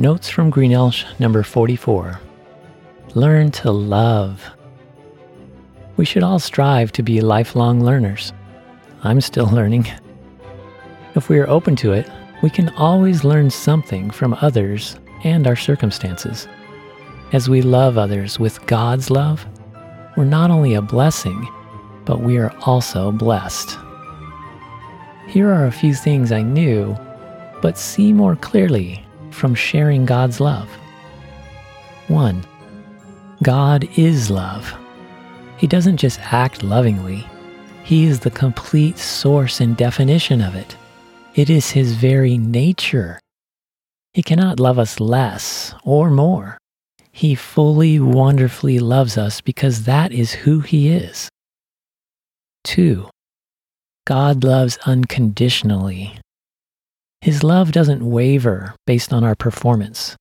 Notes from Greenelsh number 44. Learn to love. We should all strive to be lifelong learners. I'm still learning. If we are open to it, we can always learn something from others and our circumstances. As we love others with God's love, we're not only a blessing, but we are also blessed. Here are a few things I knew, but see more clearly from sharing God's love. 1. God is love. He doesn't just act lovingly, He is the complete source and definition of it. It is His very nature. He cannot love us less or more. He fully, wonderfully loves us because that is who He is. 2. God loves unconditionally. His love doesn't waver based on our performance.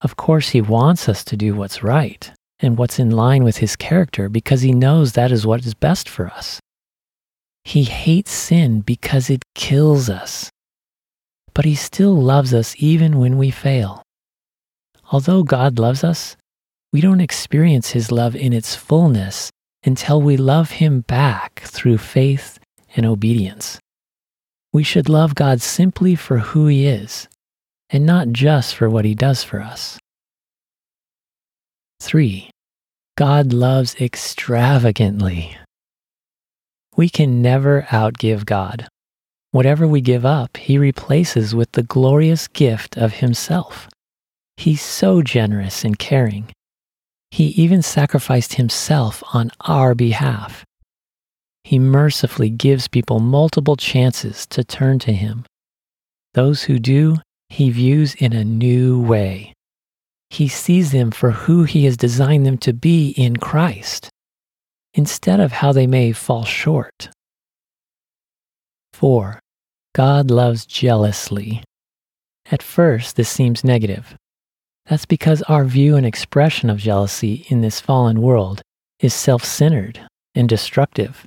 Of course, He wants us to do what's right and what's in line with His character because He knows that is what is best for us. He hates sin because it kills us. But He still loves us even when we fail. Although God loves us, we don't experience His love in its fullness until we love Him back through faith and obedience. We should love God simply for who He is and not just for what He does for us. 3. God loves extravagantly. We can never outgive God. Whatever we give up, He replaces with the glorious gift of Himself. He's so generous and caring. He even sacrificed Himself on our behalf. He mercifully gives people multiple chances to turn to Him. Those who do, He views in a new way. He sees them for who He has designed them to be in Christ instead of how they may fall short. 4. God loves jealously. At first, this seems negative. That's because our view and expression of jealousy in this fallen world is self centered and destructive.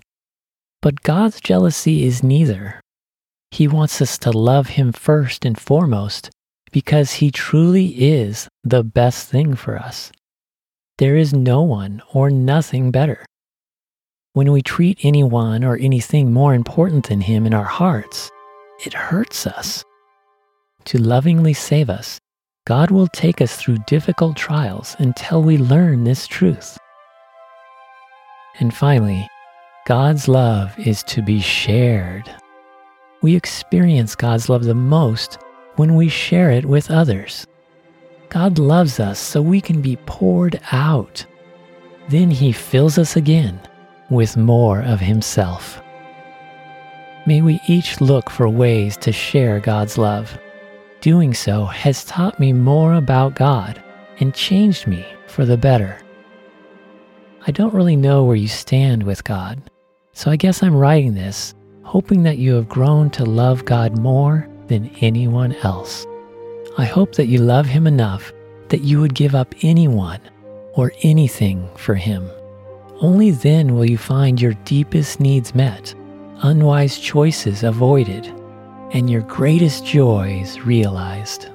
But God's jealousy is neither. He wants us to love Him first and foremost because He truly is the best thing for us. There is no one or nothing better. When we treat anyone or anything more important than Him in our hearts, it hurts us. To lovingly save us, God will take us through difficult trials until we learn this truth. And finally, God's love is to be shared. We experience God's love the most when we share it with others. God loves us so we can be poured out. Then He fills us again with more of Himself. May we each look for ways to share God's love. Doing so has taught me more about God and changed me for the better. I don't really know where you stand with God, so I guess I'm writing this hoping that you have grown to love God more than anyone else. I hope that you love Him enough that you would give up anyone or anything for Him. Only then will you find your deepest needs met, unwise choices avoided, and your greatest joys realized.